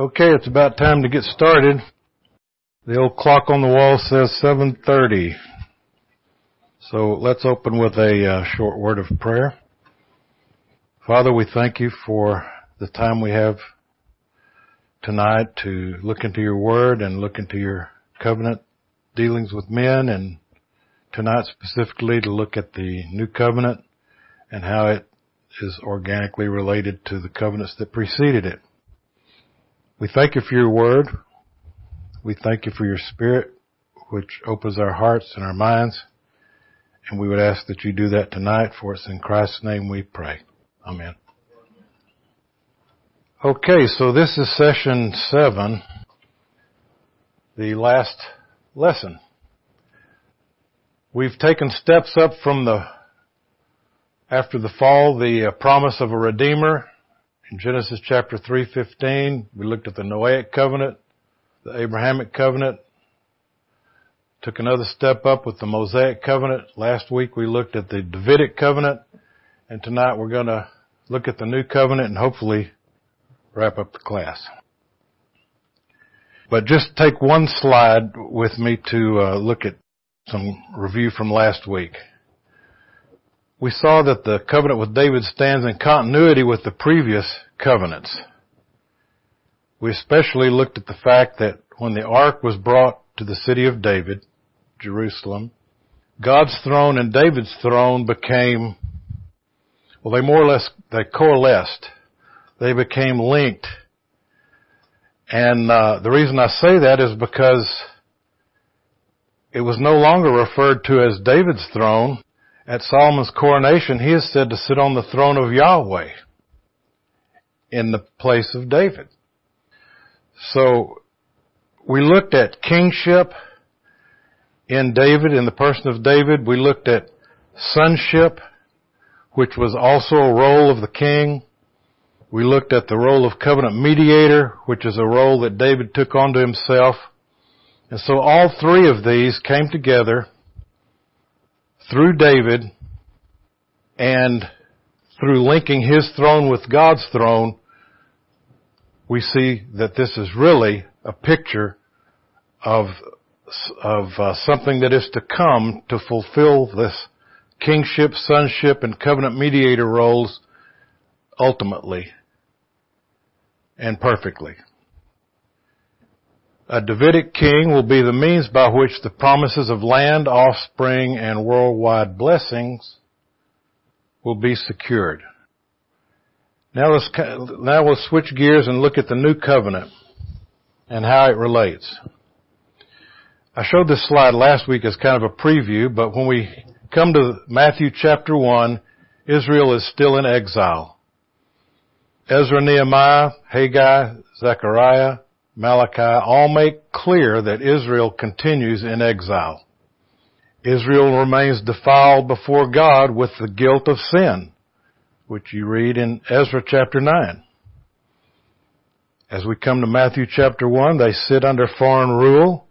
Okay, it's about time to get started. The old clock on the wall says 7:30. So let's open with a uh, short word of prayer. Father, we thank you for the time we have tonight to look into your word and look into your covenant dealings with men and tonight specifically to look at the new covenant and how it is organically related to the covenants that preceded it. We thank you for your word. We thank you for your spirit, which opens our hearts and our minds. And we would ask that you do that tonight for us. In Christ's name we pray. Amen. Okay, so this is session seven, the last lesson. We've taken steps up from the, after the fall, the uh, promise of a redeemer in Genesis chapter 3:15, we looked at the Noahic covenant, the Abrahamic covenant, took another step up with the Mosaic covenant. Last week we looked at the Davidic covenant, and tonight we're going to look at the new covenant and hopefully wrap up the class. But just take one slide with me to uh, look at some review from last week we saw that the covenant with David stands in continuity with the previous covenants. We especially looked at the fact that when the ark was brought to the city of David, Jerusalem, God's throne and David's throne became, well, they more or less, they coalesced. They became linked. And uh, the reason I say that is because it was no longer referred to as David's throne, at Solomon's coronation, he is said to sit on the throne of Yahweh in the place of David. So we looked at kingship in David, in the person of David. We looked at sonship, which was also a role of the king. We looked at the role of covenant mediator, which is a role that David took onto himself. And so all three of these came together through David and through linking his throne with God's throne, we see that this is really a picture of of uh, something that is to come to fulfill this kingship, sonship, and covenant mediator roles ultimately and perfectly. A Davidic king will be the means by which the promises of land, offspring, and worldwide blessings will be secured. Now let's, now we'll switch gears and look at the new covenant and how it relates. I showed this slide last week as kind of a preview, but when we come to Matthew chapter 1, Israel is still in exile. Ezra, Nehemiah, Haggai, Zechariah, Malachi all make clear that Israel continues in exile. Israel remains defiled before God with the guilt of sin, which you read in Ezra chapter 9. As we come to Matthew chapter 1, they sit under foreign rule.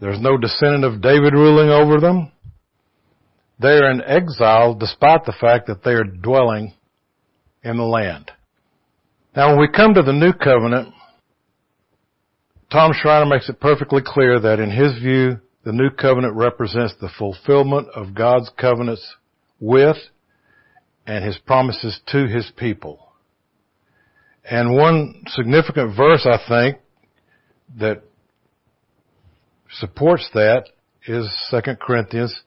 There's no descendant of David ruling over them. They are in exile despite the fact that they are dwelling in the land. Now when we come to the new covenant, Tom Schreiner makes it perfectly clear that in his view, the new covenant represents the fulfillment of God's covenants with and his promises to his people. And one significant verse I think that supports that is 2 Corinthians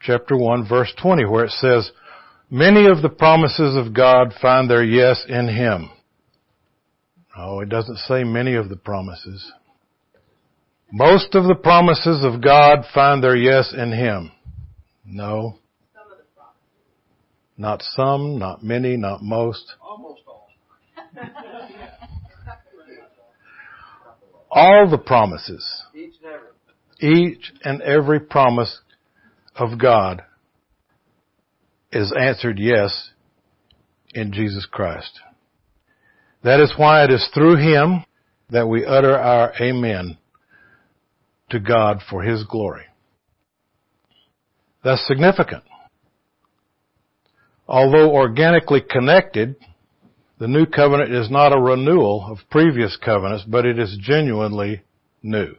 chapter 1 verse 20 where it says, Many of the promises of God find their yes in Him. Oh, it doesn't say many of the promises. Most of the promises of God find their yes in Him. No. Not some, not many, not most. Almost all. all the promises. Each and every. Each and every promise of God is answered yes in Jesus Christ. That is why it is through Him that we utter our Amen to God for His glory. That's significant. Although organically connected, The new covenant is not a renewal of previous covenants, but it is genuinely new.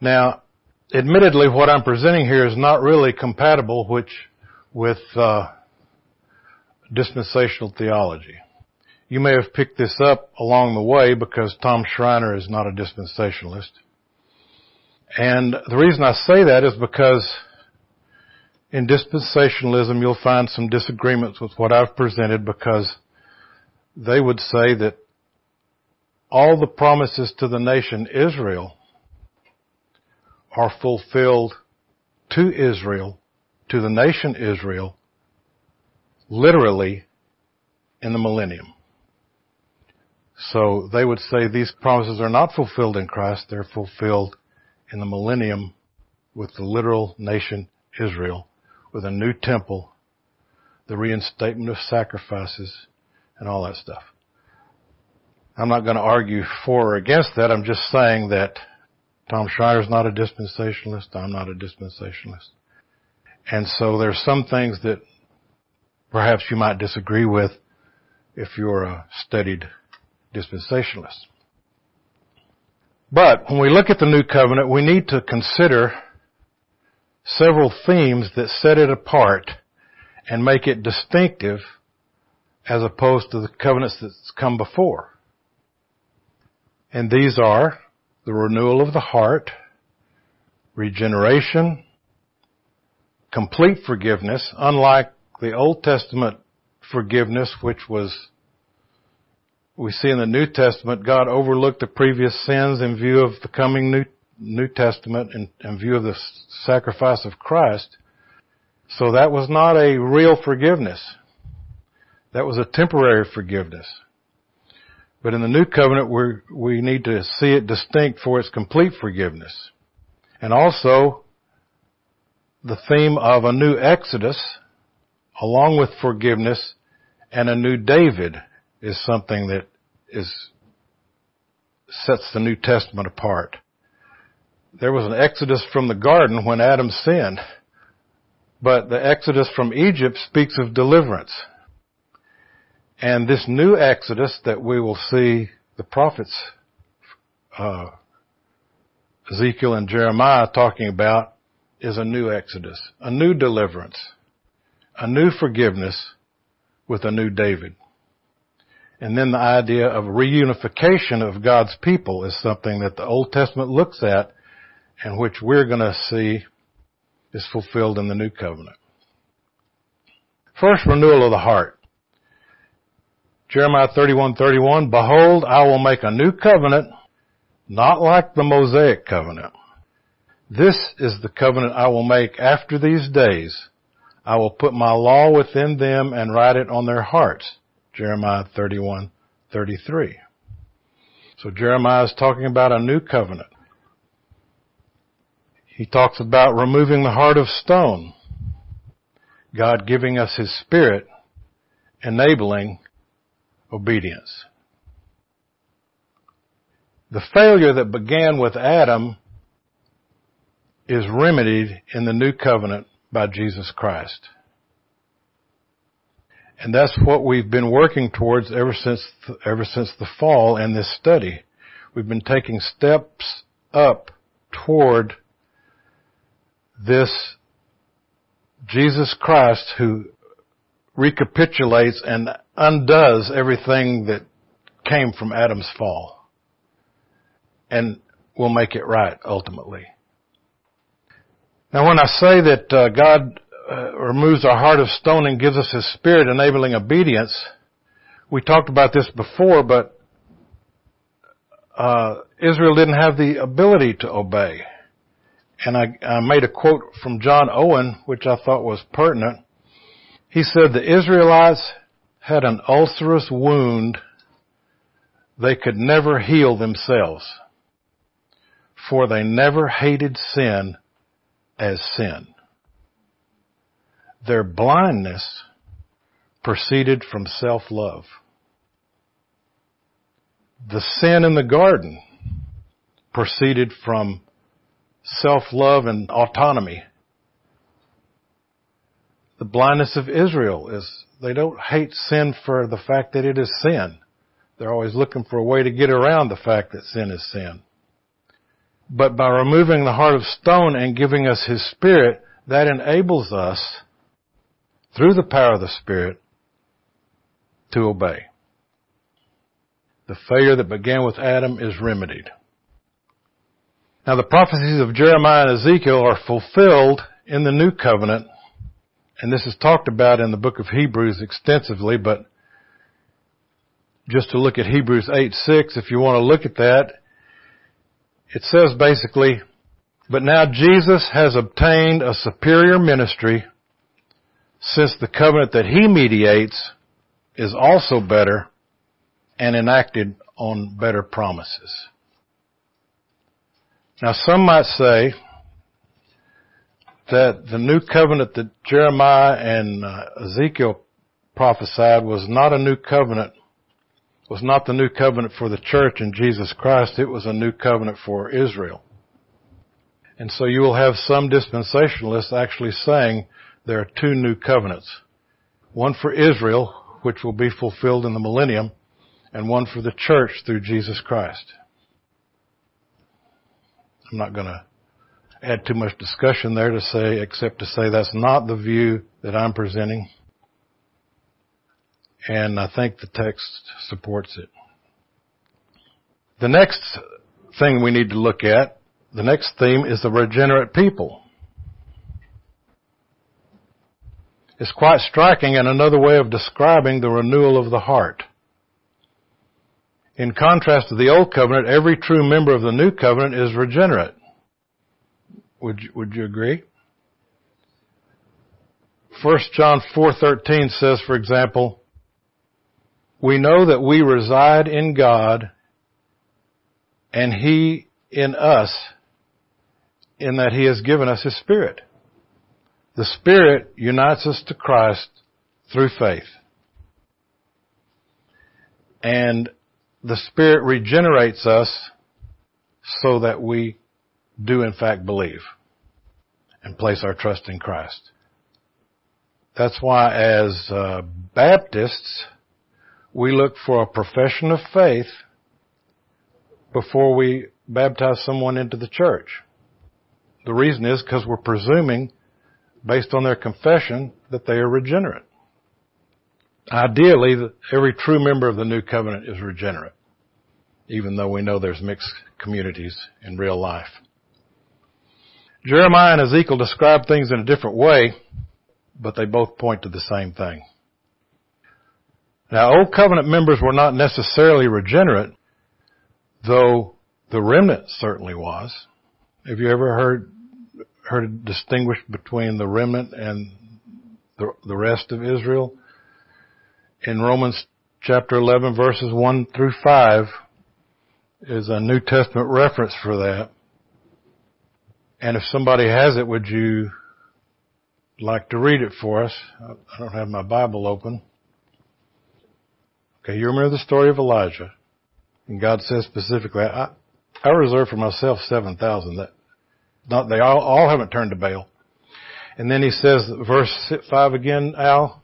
Now, admittedly, what I'm presenting here is not really compatible which, with uh, dispensational theology. You may have picked this up along the way because Tom Schreiner is not a dispensationalist. And the reason I say that is because in dispensationalism you'll find some disagreements with what I've presented because they would say that all the promises to the nation Israel are fulfilled to Israel, to the nation Israel, literally in the millennium. So they would say these promises are not fulfilled in Christ, they're fulfilled in the millennium with the literal nation Israel, with a new temple, the reinstatement of sacrifices, and all that stuff. I'm not going to argue for or against that. I'm just saying that Tom Schreiner's not a dispensationalist. I'm not a dispensationalist. And so there's some things that perhaps you might disagree with if you're a studied dispensationalist. But when we look at the new covenant, we need to consider several themes that set it apart and make it distinctive as opposed to the covenants that's come before. And these are the renewal of the heart, regeneration, complete forgiveness, unlike the Old Testament forgiveness, which was, we see in the New Testament, God overlooked the previous sins in view of the coming New, New Testament and in view of the sacrifice of Christ. So that was not a real forgiveness. That was a temporary forgiveness. But in the new covenant, we we need to see it distinct for its complete forgiveness. And also, the theme of a new Exodus, along with forgiveness, and a new David is something that is, sets the New Testament apart. There was an Exodus from the garden when Adam sinned, but the Exodus from Egypt speaks of deliverance. And this new Exodus that we will see the prophets, uh, Ezekiel and Jeremiah talking about is a new Exodus, a new deliverance, a new forgiveness with a new David. And then the idea of reunification of God's people is something that the Old Testament looks at and which we're going to see is fulfilled in the New Covenant. First, renewal of the heart. Jeremiah 31:31, Behold, I will make a new covenant, not like the Mosaic covenant. This is the covenant I will make after these days. I will put my law within them and write it on their hearts. Jeremiah 31:33. So Jeremiah is talking about a new covenant. He talks about removing the heart of stone. God giving us His Spirit, enabling obedience. The failure that began with Adam is remedied in the new covenant by Jesus Christ. And that's what we've been working towards ever since, ever since the fall and this study. We've been taking steps up toward this Jesus Christ who recapitulates and undoes everything that came from Adam's fall and will make it right ultimately. Now when I say that uh, God uh, removes our heart of stone and gives us His Spirit enabling obedience, we talked about this before, but uh, Israel didn't have the ability to obey. And I, I made a quote from John Owen, which I thought was pertinent. He said the Israelites had an ulcerous wound they could never heal themselves, for they never hated sin as sin. Their blindness proceeded from self-love. The sin in the garden proceeded from self-love and autonomy. The blindness of Israel is they don't hate sin for the fact that it is sin. They're always looking for a way to get around the fact that sin is sin. But by removing the heart of stone and giving us His Spirit, that enables us, through the power of the Spirit, to obey. The failure that began with Adam is remedied. Now the prophecies of Jeremiah and Ezekiel are fulfilled in the new covenant, and this is talked about in the book of Hebrews extensively, but just to look at Hebrews 8, 6, if you want to look at that, it says basically, but now Jesus has obtained a superior ministry since the covenant that he mediates is also better and enacted on better promises. Now some might say that the new covenant that Jeremiah and uh, Ezekiel prophesied was not a new covenant was not the new covenant for the church in Jesus Christ, it was a new covenant for Israel. And so you will have some dispensationalists actually saying there are two new covenants. One for Israel, which will be fulfilled in the millennium, and one for the church through Jesus Christ. I'm not going to add too much discussion there to say, except to say that's not the view that I'm presenting and I think the text supports it. The next thing we need to look at, the next theme is the regenerate people. It's quite striking and another way of describing the renewal of the heart. In contrast to the old covenant, every true member of the new covenant is regenerate. Would you, would you agree? 1 John 4:13 says for example, we know that we reside in God and He in us in that He has given us His Spirit. The Spirit unites us to Christ through faith. And the Spirit regenerates us so that we do in fact believe and place our trust in Christ. That's why as uh, Baptists, we look for a profession of faith before we baptize someone into the church. The reason is because we're presuming, based on their confession, that they are regenerate. Ideally, every true member of the new covenant is regenerate, even though we know there's mixed communities in real life. Jeremiah and Ezekiel describe things in a different way, but they both point to the same thing. Now, Old Covenant members were not necessarily regenerate, though the remnant certainly was. Have you ever heard heard it distinguished between the remnant and the, the rest of Israel? In Romans chapter 11 verses 1 through 5 is a New Testament reference for that. And if somebody has it, would you like to read it for us? I don't have my Bible open. Okay, you remember the story of Elijah. And God says specifically, I, I reserve for myself 7,000 that not, they all, all haven't turned to Baal. And then he says, verse 5 again, Al.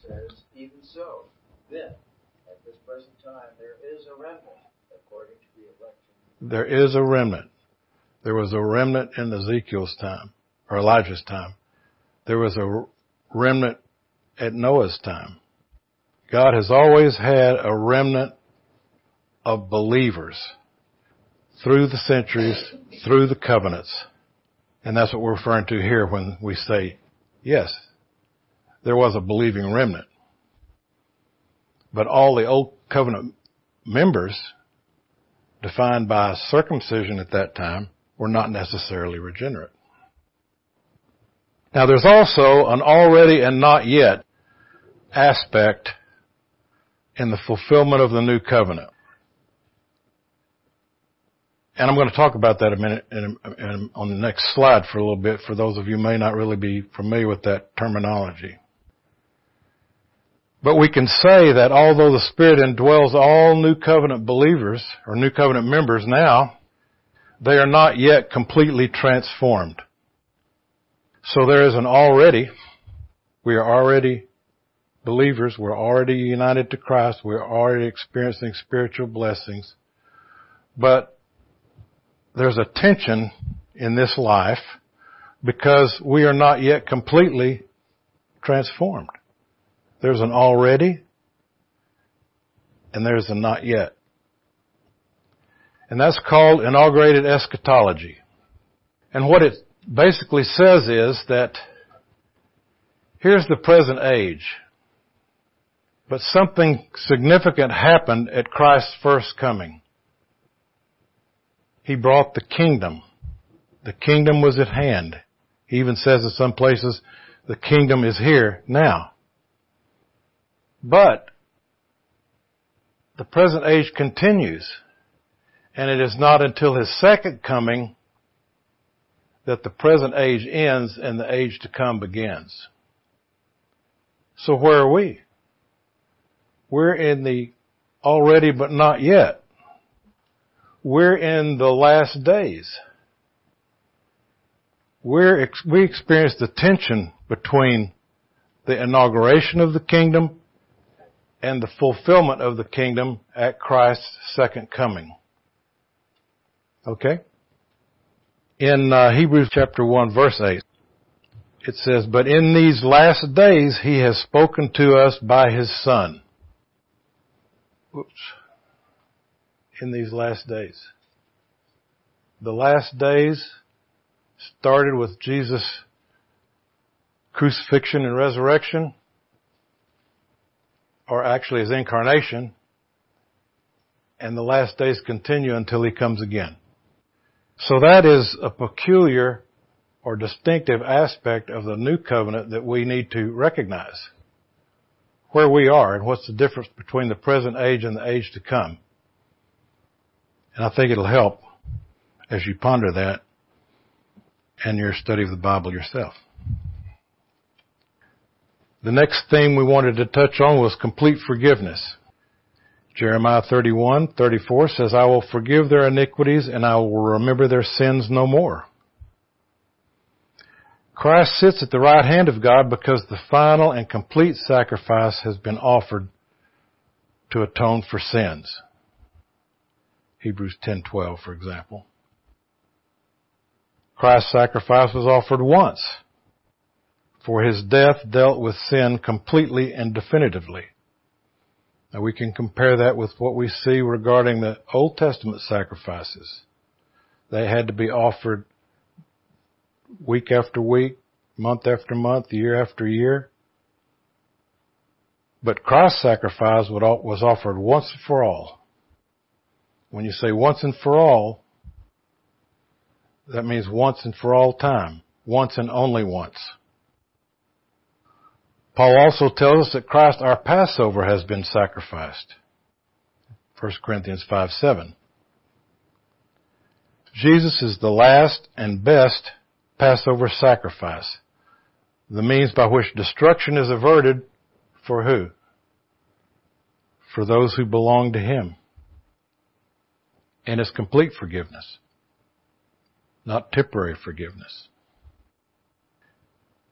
Says, even so, then, at this present time, there is a remnant according to the election. There is a remnant. There was a remnant in Ezekiel's time, or Elijah's time. There was a remnant at Noah's time. God has always had a remnant of believers through the centuries, through the covenants. And that's what we're referring to here when we say, yes, there was a believing remnant. But all the old covenant members, defined by circumcision at that time, were not necessarily regenerate. Now there's also an already and not yet aspect in the fulfillment of the new covenant. And I'm going to talk about that a minute in, in, on the next slide for a little bit for those of you may not really be familiar with that terminology. But we can say that although the Spirit indwells all new covenant believers or new covenant members now, they are not yet completely transformed. So there is an already, we are already believers. We're already united to Christ. We're already experiencing spiritual blessings. But there's a tension in this life because we are not yet completely transformed. There's an already and there's a not yet. And that's called inaugurated eschatology. And what it basically says is that here's the present age. But something significant happened at Christ's first coming. He brought the kingdom. The kingdom was at hand. He even says in some places, the kingdom is here now. But the present age continues. And it is not until his second coming that the present age ends and the age to come begins. So where are we? We're in the already but not yet. We're in the last days. We're, we experience the tension between the inauguration of the kingdom and the fulfillment of the kingdom at Christ's second coming. Okay? In uh, Hebrews chapter 1 verse 8, it says, But in these last days he has spoken to us by his Son. Oops. In these last days. The last days started with Jesus' crucifixion and resurrection, or actually his incarnation, and the last days continue until he comes again. So that is a peculiar or distinctive aspect of the new covenant that we need to recognize. Where we are and what's the difference between the present age and the age to come. And I think it'll help as you ponder that and your study of the Bible yourself. The next theme we wanted to touch on was complete forgiveness. Jeremiah 31, 34 says, I will forgive their iniquities and I will remember their sins no more. Christ sits at the right hand of God because the final and complete sacrifice has been offered to atone for sins. Hebrews 10:12 for example. Christ's sacrifice was offered once, for his death dealt with sin completely and definitively. Now we can compare that with what we see regarding the Old Testament sacrifices. They had to be offered week after week, month after month, year after year. But Christ's sacrifice was offered once and for all. When you say once and for all, that means once and for all time. Once and only once. Paul also tells us that Christ, our Passover, has been sacrificed. 1 Corinthians 5 7. Jesus is the last and best Passover sacrifice. The means by which destruction is averted for who? For those who belong to Him. And His complete forgiveness not temporary forgiveness.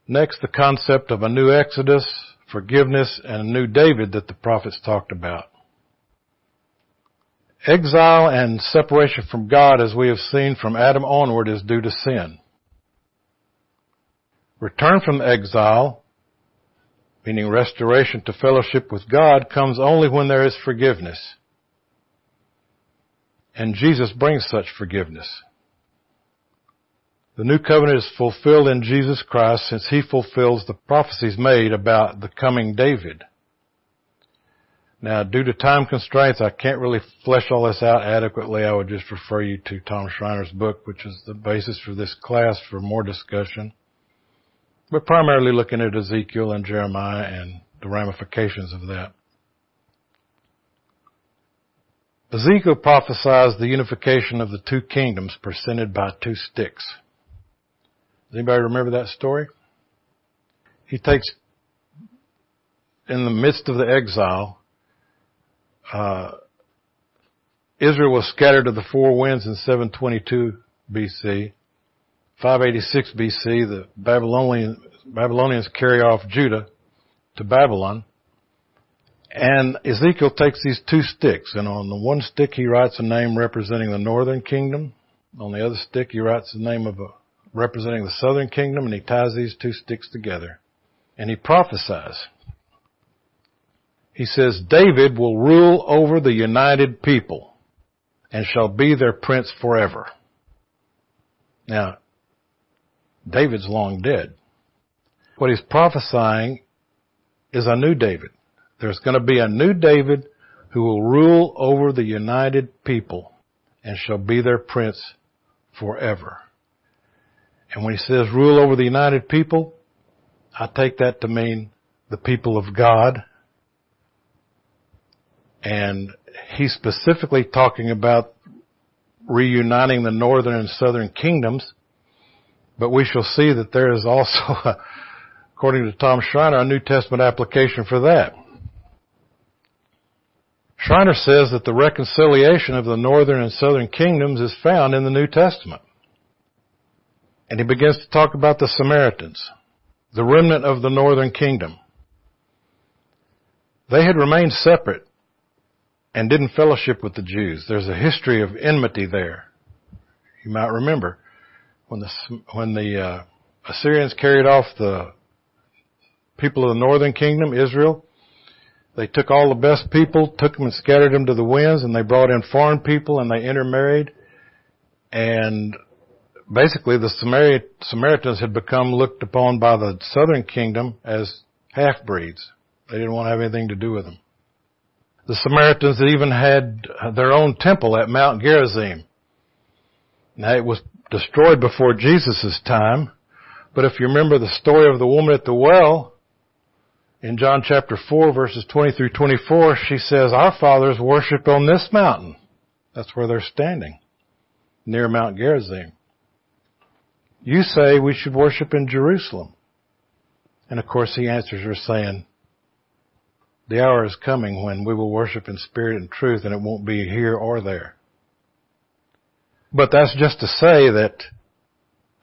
Next, the concept of a new Exodus, forgiveness, and a new David that the prophets talked about. Exile and separation from God, as we have seen from Adam onward, is due to sin. Return from exile, meaning restoration to fellowship with God, comes only when there is forgiveness. And Jesus brings such forgiveness. The new covenant is fulfilled in Jesus Christ since he fulfills the prophecies made about the coming David. Now, due to time constraints, I can't really flesh all this out adequately. I would just refer you to Tom Schreiner's book, which is the basis for this class for more discussion. We're primarily looking at Ezekiel and Jeremiah and the ramifications of that. Ezekiel prophesies the unification of the two kingdoms presented by two sticks. Does anybody remember that story? He takes, in the midst of the exile, uh, Israel was scattered to the four winds in 722 BC. 586 BC, the Babylonian, Babylonians carry off Judah to Babylon. And Ezekiel takes these two sticks, and on the one stick he writes a name representing the northern kingdom. On the other stick he writes the name of a representing the southern kingdom, and he ties these two sticks together. And he prophesies. He says, David will rule over the united people and shall be their prince forever. Now, David's long dead. What he's prophesying is a new David. There's going to be a new David who will rule over the united people and shall be their prince forever. And when he says rule over the united people, I take that to mean the people of God. And he's specifically talking about reuniting the northern and southern kingdoms. But we shall see that there is also, according to Tom Schreiner, a New Testament application for that. Schreiner says that the reconciliation of the northern and southern kingdoms is found in the New Testament. And he begins to talk about the Samaritans, the remnant of the northern kingdom. They had remained separate and didn't fellowship with the Jews. There's a history of enmity there. You might remember when the when the uh, Assyrians carried off the people of the northern kingdom, Israel. They took all the best people, took them and scattered them to the winds, and they brought in foreign people and they intermarried. And basically the Samaritans had become looked upon by the southern kingdom as half-breeds. They didn't want to have anything to do with them. The Samaritans even had their own temple at Mount Gerizim. Now it was destroyed before Jesus' time, but if you remember the story of the woman at the well, in John chapter 4 verses 20 through 24, she says, our fathers worship on this mountain. That's where they're standing, near Mount Gerizim. You say we should worship in Jerusalem. And of course he answers her saying, the hour is coming when we will worship in spirit and truth and it won't be here or there. But that's just to say that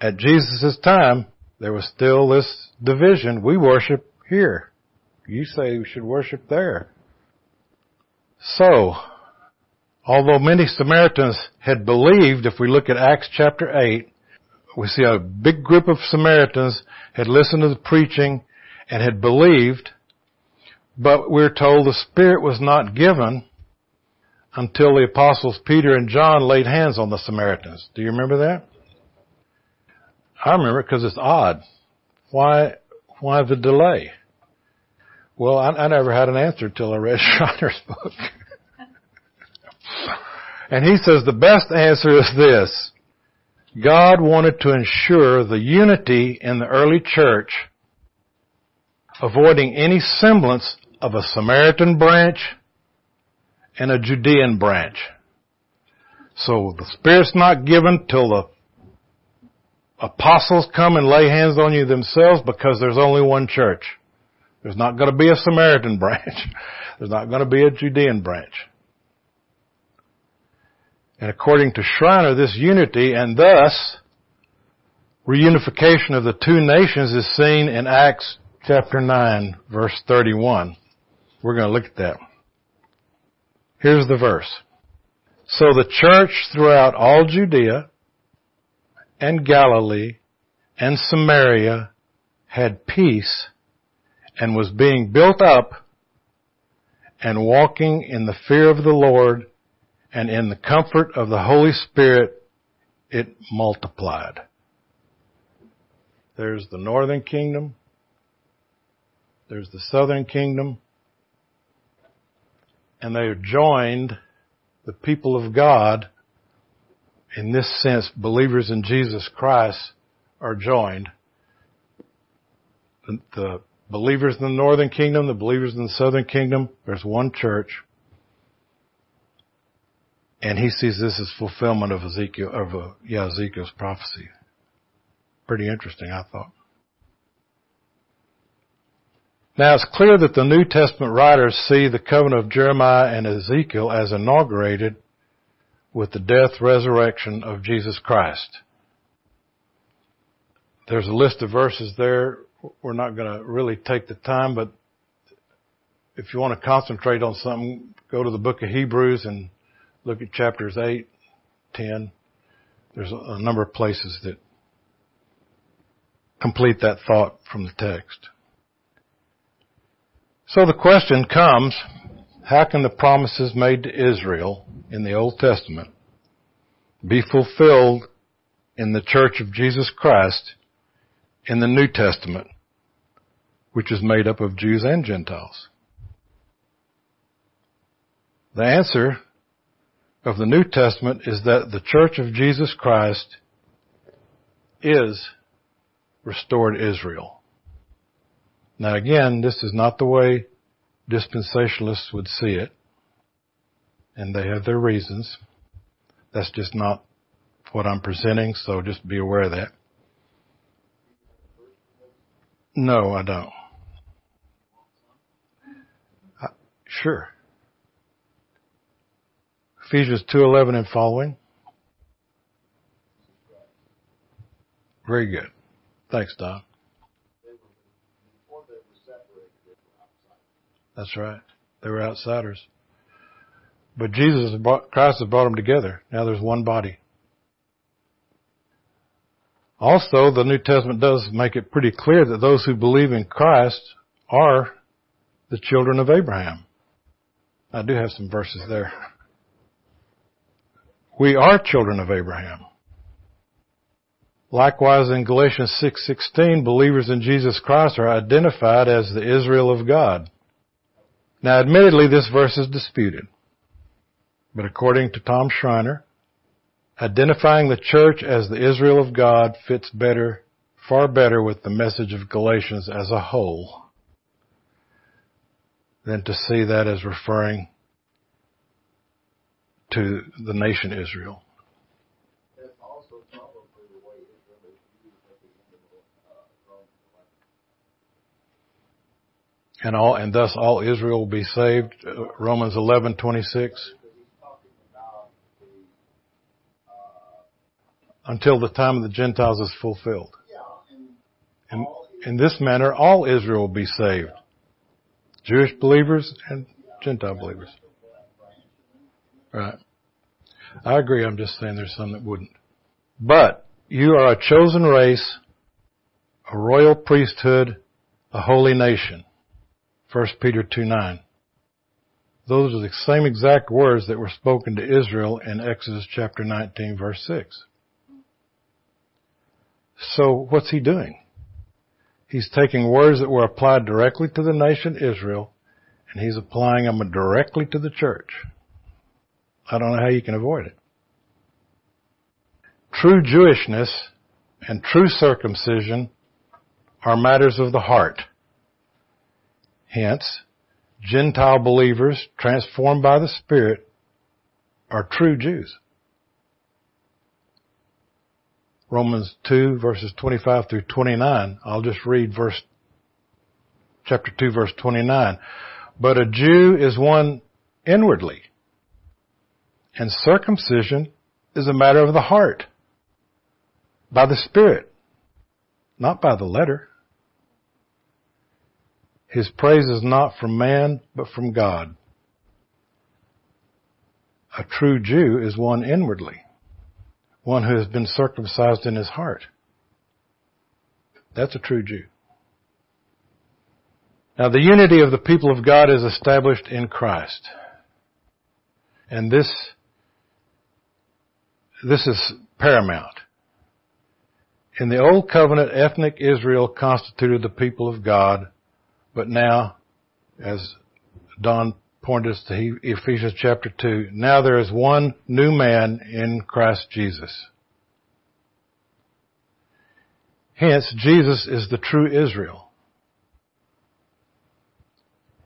at Jesus' time, there was still this division. We worship here. You say we should worship there. So, although many Samaritans had believed, if we look at Acts chapter 8, we see a big group of Samaritans had listened to the preaching and had believed, but we're told the Spirit was not given until the apostles Peter and John laid hands on the Samaritans. Do you remember that? I remember because it's odd. Why, why the delay? Well, I, I never had an answer till I read Schreiner's book. and he says the best answer is this. God wanted to ensure the unity in the early church, avoiding any semblance of a Samaritan branch and a Judean branch. So the Spirit's not given till the apostles come and lay hands on you themselves because there's only one church. There's not going to be a Samaritan branch. There's not going to be a Judean branch. And according to Schreiner, this unity and thus reunification of the two nations is seen in Acts chapter 9 verse 31. We're going to look at that. Here's the verse. So the church throughout all Judea and Galilee and Samaria had peace and was being built up and walking in the fear of the Lord and in the comfort of the Holy Spirit, it multiplied. There's the northern kingdom. There's the southern kingdom. And they are joined, the people of God, in this sense, believers in Jesus Christ are joined. The, believers in the northern kingdom, the believers in the southern kingdom, there's one church. And he sees this as fulfillment of Ezekiel, of uh, yeah, Ezekiel's prophecy. Pretty interesting, I thought. Now it's clear that the New Testament writers see the covenant of Jeremiah and Ezekiel as inaugurated with the death resurrection of Jesus Christ. There's a list of verses there we're not going to really take the time, but if you want to concentrate on something, go to the book of Hebrews and look at chapters 8, 10. There's a number of places that complete that thought from the text. So the question comes, how can the promises made to Israel in the Old Testament be fulfilled in the church of Jesus Christ in the New Testament, which is made up of Jews and Gentiles? The answer of the New Testament is that the church of Jesus Christ is restored Israel. Now again, this is not the way dispensationalists would see it, and they have their reasons. That's just not what I'm presenting, so just be aware of that. No, I don't. Uh, sure. Ephesians 2:11 and following. Very good. Thanks, Don. That's right. They were outsiders. But Jesus, Christ has brought them together. Now there's one body. Also, the New Testament does make it pretty clear that those who believe in Christ are the children of Abraham. I do have some verses there. We are children of Abraham. Likewise in Galatians 6:16, believers in Jesus Christ are identified as the Israel of God. Now admittedly this verse is disputed. But according to Tom Schreiner, Identifying the church as the Israel of God fits better, far better with the message of Galatians as a whole than to see that as referring to the nation Israel. and all and thus all Israel will be saved. Uh, Romans 11:26. Until the time of the Gentiles is fulfilled. And in this manner, all Israel will be saved. Jewish believers and Gentile believers. Right. I agree. I'm just saying there's some that wouldn't. But you are a chosen race, a royal priesthood, a holy nation 1 Peter 2 9. Those are the same exact words that were spoken to Israel in Exodus chapter 19 verse 6. So what's he doing? He's taking words that were applied directly to the nation Israel and he's applying them directly to the church. I don't know how you can avoid it. True Jewishness and true circumcision are matters of the heart. Hence, Gentile believers transformed by the Spirit are true Jews. Romans 2 verses 25 through 29. I'll just read verse, chapter 2 verse 29. But a Jew is one inwardly, and circumcision is a matter of the heart, by the Spirit, not by the letter. His praise is not from man, but from God. A true Jew is one inwardly, one who has been circumcised in his heart. That's a true Jew. Now the unity of the people of God is established in Christ. And this, this is paramount. In the Old Covenant, ethnic Israel constituted the people of God but now, as Don pointed us to Ephesians chapter 2, now there is one new man in Christ Jesus. Hence, Jesus is the true Israel.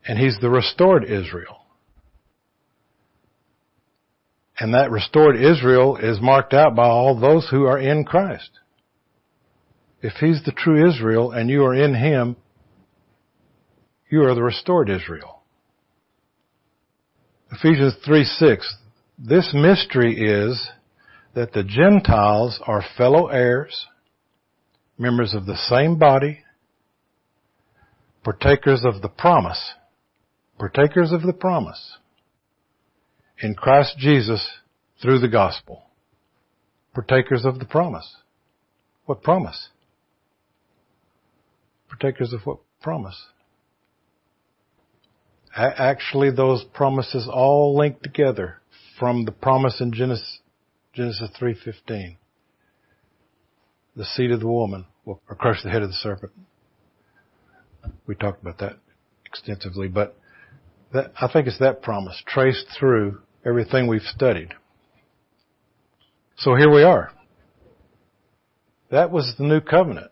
And He's the restored Israel. And that restored Israel is marked out by all those who are in Christ. If He's the true Israel and you are in Him, you are the restored Israel. Ephesians 3 6. This mystery is that the Gentiles are fellow heirs, members of the same body, partakers of the promise, partakers of the promise in Christ Jesus through the gospel. Partakers of the promise. What promise? Partakers of what promise? Actually, those promises all link together from the promise in Genesis, Genesis 3.15. The seed of the woman will crush the head of the serpent. We talked about that extensively, but that, I think it's that promise traced through everything we've studied. So here we are. That was the new covenant.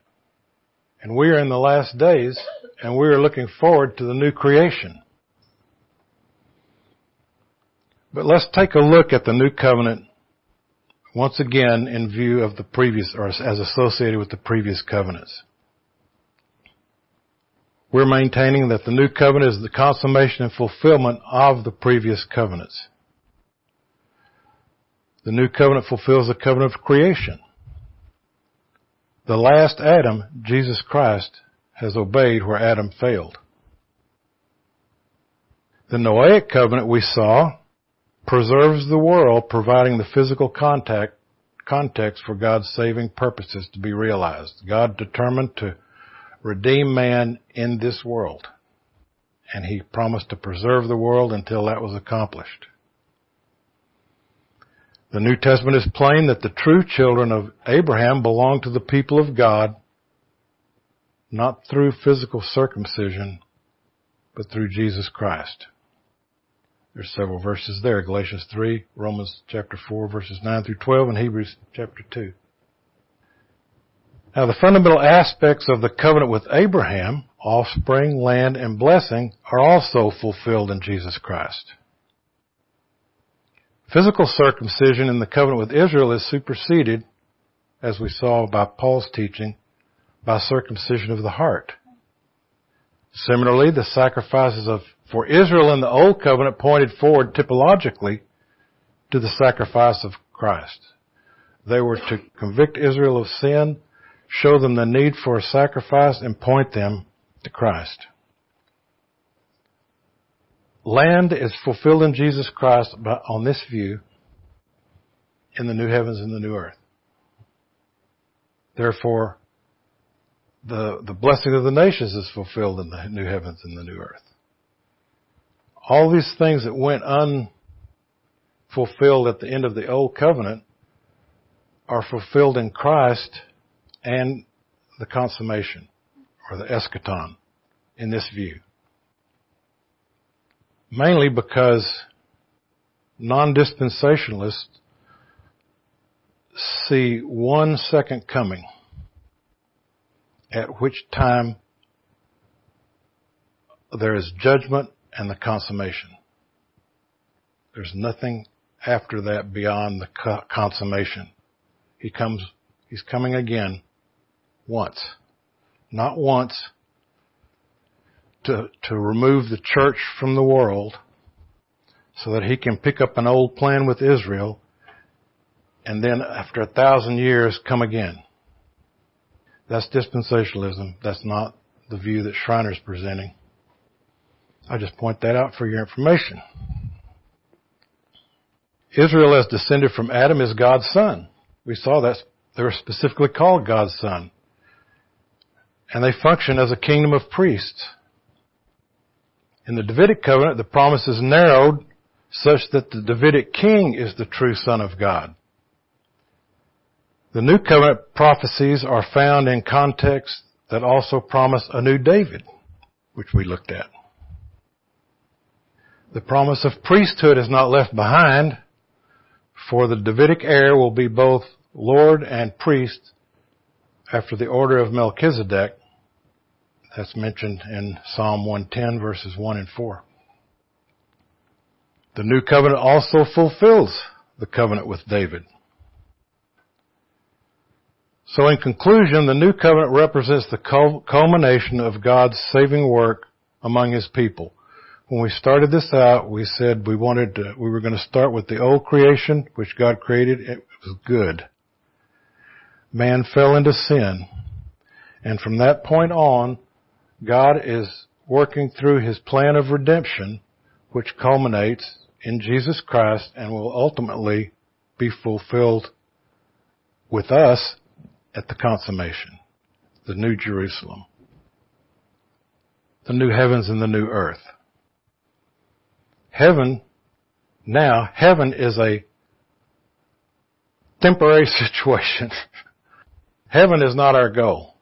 And we are in the last days and we are looking forward to the new creation. But let's take a look at the new covenant once again in view of the previous or as associated with the previous covenants. We're maintaining that the new covenant is the consummation and fulfillment of the previous covenants. The new covenant fulfills the covenant of creation. The last Adam, Jesus Christ, has obeyed where Adam failed. The Noahic covenant we saw preserves the world, providing the physical contact, context for God's saving purposes to be realized. God determined to redeem man in this world. And he promised to preserve the world until that was accomplished. The New Testament is plain that the true children of Abraham belong to the people of God, not through physical circumcision, but through Jesus Christ. There's several verses there. Galatians 3, Romans chapter 4, verses 9 through 12, and Hebrews chapter 2. Now the fundamental aspects of the covenant with Abraham, offspring, land, and blessing, are also fulfilled in Jesus Christ. Physical circumcision in the covenant with Israel is superseded, as we saw by Paul's teaching, by circumcision of the heart. Similarly, the sacrifices of, for Israel in the Old Covenant pointed forward typologically to the sacrifice of Christ. They were to convict Israel of sin show them the need for a sacrifice, and point them to Christ. Land is fulfilled in Jesus Christ on this view in the new heavens and the new earth. Therefore, the, the blessing of the nations is fulfilled in the new heavens and the new earth. All these things that went unfulfilled at the end of the old covenant are fulfilled in Christ and the consummation or the eschaton in this view. Mainly because non-dispensationalists see one second coming at which time there is judgment and the consummation. There's nothing after that beyond the consummation. He comes, he's coming again once. Not once to, to remove the church from the world so that he can pick up an old plan with Israel and then after a thousand years come again. That's dispensationalism. That's not the view that Schreiner's presenting. I just point that out for your information. Israel as descended from Adam is God's son. We saw that they were specifically called God's son and they function as a kingdom of priests. In the Davidic covenant, the promise is narrowed such that the Davidic king is the true son of God. The new covenant prophecies are found in contexts that also promise a new David, which we looked at. The promise of priesthood is not left behind, for the Davidic heir will be both Lord and priest after the order of Melchizedek, that's mentioned in Psalm 110 verses 1 and 4. The new covenant also fulfills the covenant with David. So in conclusion, the new covenant represents the culmination of God's saving work among his people. When we started this out, we said we wanted to, we were going to start with the old creation, which God created. It was good. Man fell into sin. And from that point on, God is working through His plan of redemption which culminates in Jesus Christ and will ultimately be fulfilled with us at the consummation, the New Jerusalem, the new heavens and the new earth. Heaven, now, heaven is a temporary situation. heaven is not our goal.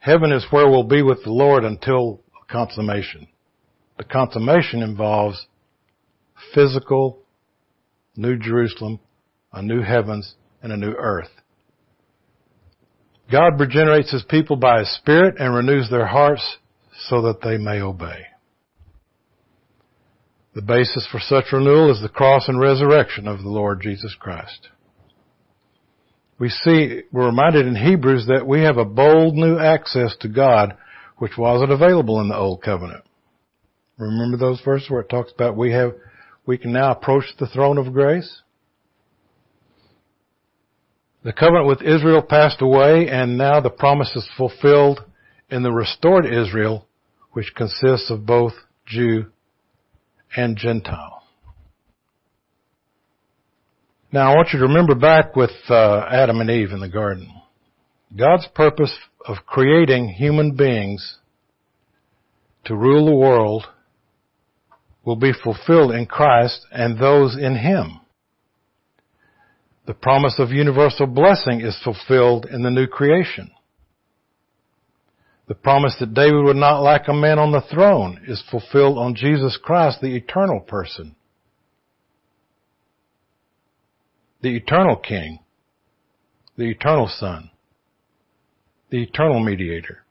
Heaven is where we'll be with the Lord until consummation. The consummation involves physical New Jerusalem, a new heavens, and a new earth. God regenerates His people by His Spirit and renews their hearts so that they may obey. The basis for such renewal is the cross and resurrection of the Lord Jesus Christ. We see, we're reminded in Hebrews that we have a bold new access to God which wasn't available in the old covenant. Remember those verses where it talks about we have, we can now approach the throne of grace? The covenant with Israel passed away and now the promise is fulfilled in the restored Israel, which consists of both Jew and Gentile. Now I want you to remember back with uh, Adam and Eve in the garden. God's purpose of creating human beings to rule the world will be fulfilled in Christ and those in Him. The promise of universal blessing is fulfilled in the new creation. The promise that David would not lack a man on the throne is fulfilled on Jesus Christ, the eternal person. The eternal King. The eternal Son. The eternal mediator.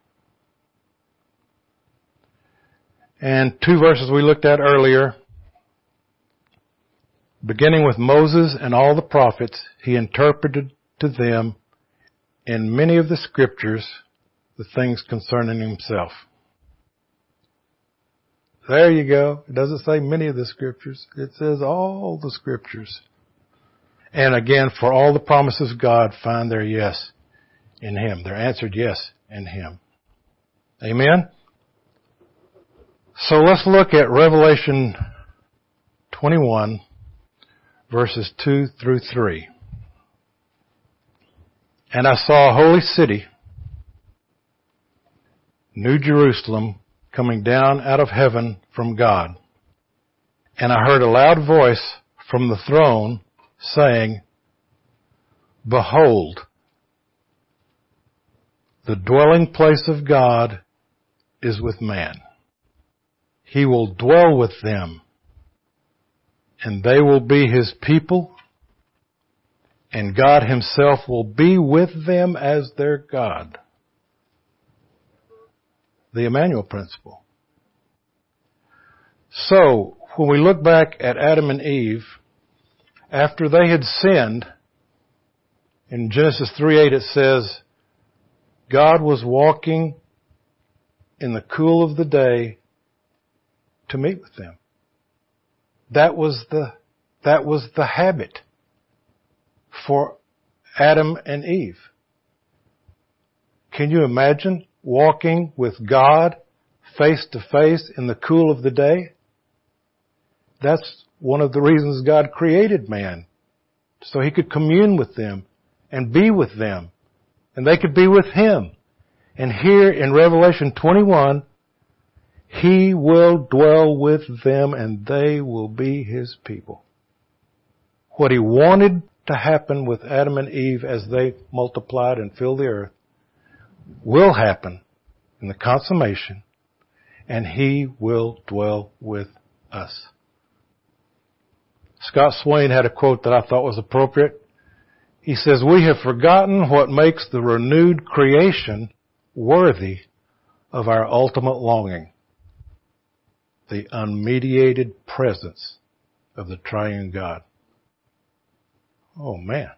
And two verses we looked at earlier, Beginning with Moses and all the prophets, he interpreted to them in many of the scriptures the things concerning himself. There you go. It doesn't say many of the scriptures. It says all the scriptures. And again, for all the promises of God find their yes in Him. They're answered yes in Him. Amen? So let's look at Revelation 21 verses 2 through 3. And I saw a holy city, New Jerusalem, coming down out of heaven from God. And I heard a loud voice from the throne saying, Behold, the dwelling place of God is with man. He will dwell with them and they will be his people, and God himself will be with them as their God. The Emmanuel principle. So, when we look back at Adam and Eve, after they had sinned, in Genesis 3:8 it says, God was walking in the cool of the day to meet with them. That was the, that was the habit for Adam and Eve. Can you imagine walking with God face to face in the cool of the day? That's one of the reasons God created man. So he could commune with them and be with them. And they could be with him. And here in Revelation 21, he will dwell with them and they will be His people. What He wanted to happen with Adam and Eve as they multiplied and filled the earth will happen in the consummation and He will dwell with us. Scott Swain had a quote that I thought was appropriate. He says, we have forgotten what makes the renewed creation worthy of our ultimate longing the unmediated presence of the triune God. Oh man.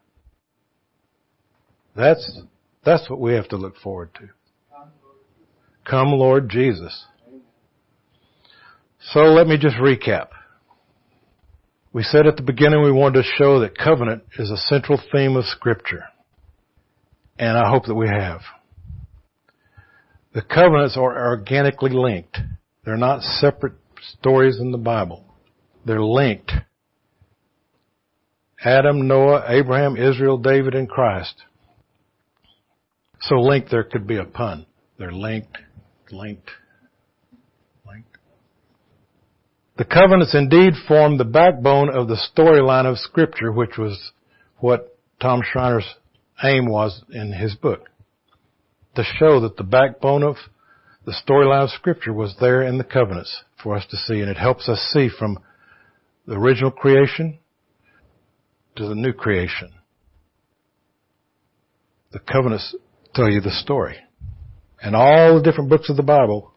That's, that's what we have to look forward to. Come Lord Jesus. So let me just recap. We said at the beginning we wanted to show that covenant is a central theme of scripture. And I hope that we have. The covenants are organically linked. They're not separate stories in the Bible. They're linked. Adam, Noah, Abraham, Israel, David, and Christ. So linked there could be a pun. They're linked, linked, linked. The covenants indeed form the backbone of the storyline of scripture, which was what Tom Schreiner's aim was in his book. To show that the backbone of the storyline of scripture was there in the covenants for us to see, and it helps us see from the original creation to the new creation. The covenants tell you the story. And all the different books of the Bible,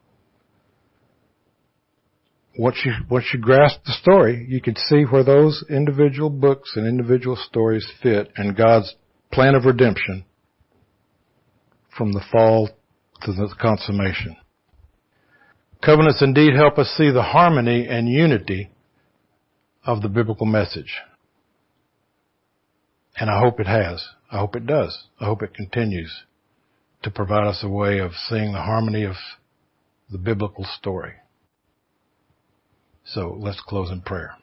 once you, once you grasp the story, you can see where those individual books and individual stories fit in God's plan of redemption from the fall to the consummation. Covenants indeed help us see the harmony and unity of the biblical message. And I hope it has. I hope it does. I hope it continues to provide us a way of seeing the harmony of the biblical story. So let's close in prayer.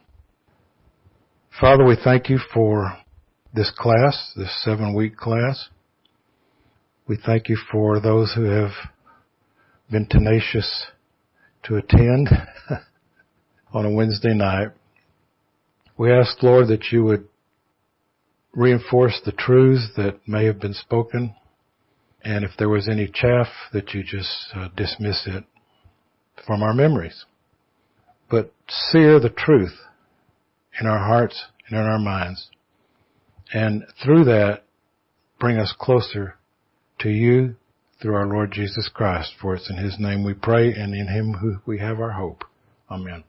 Father, we thank you for this class, this seven week class. We thank you for those who have been tenacious to attend on a Wednesday night. We ask, Lord, that you would reinforce the truths that may have been spoken and if there was any chaff, that you just uh, dismiss it from our memories. But sear the truth in our hearts and in our minds. And through that, bring us closer to you through our Lord Jesus Christ. For it's in His name we pray and in Him we have our hope. Amen.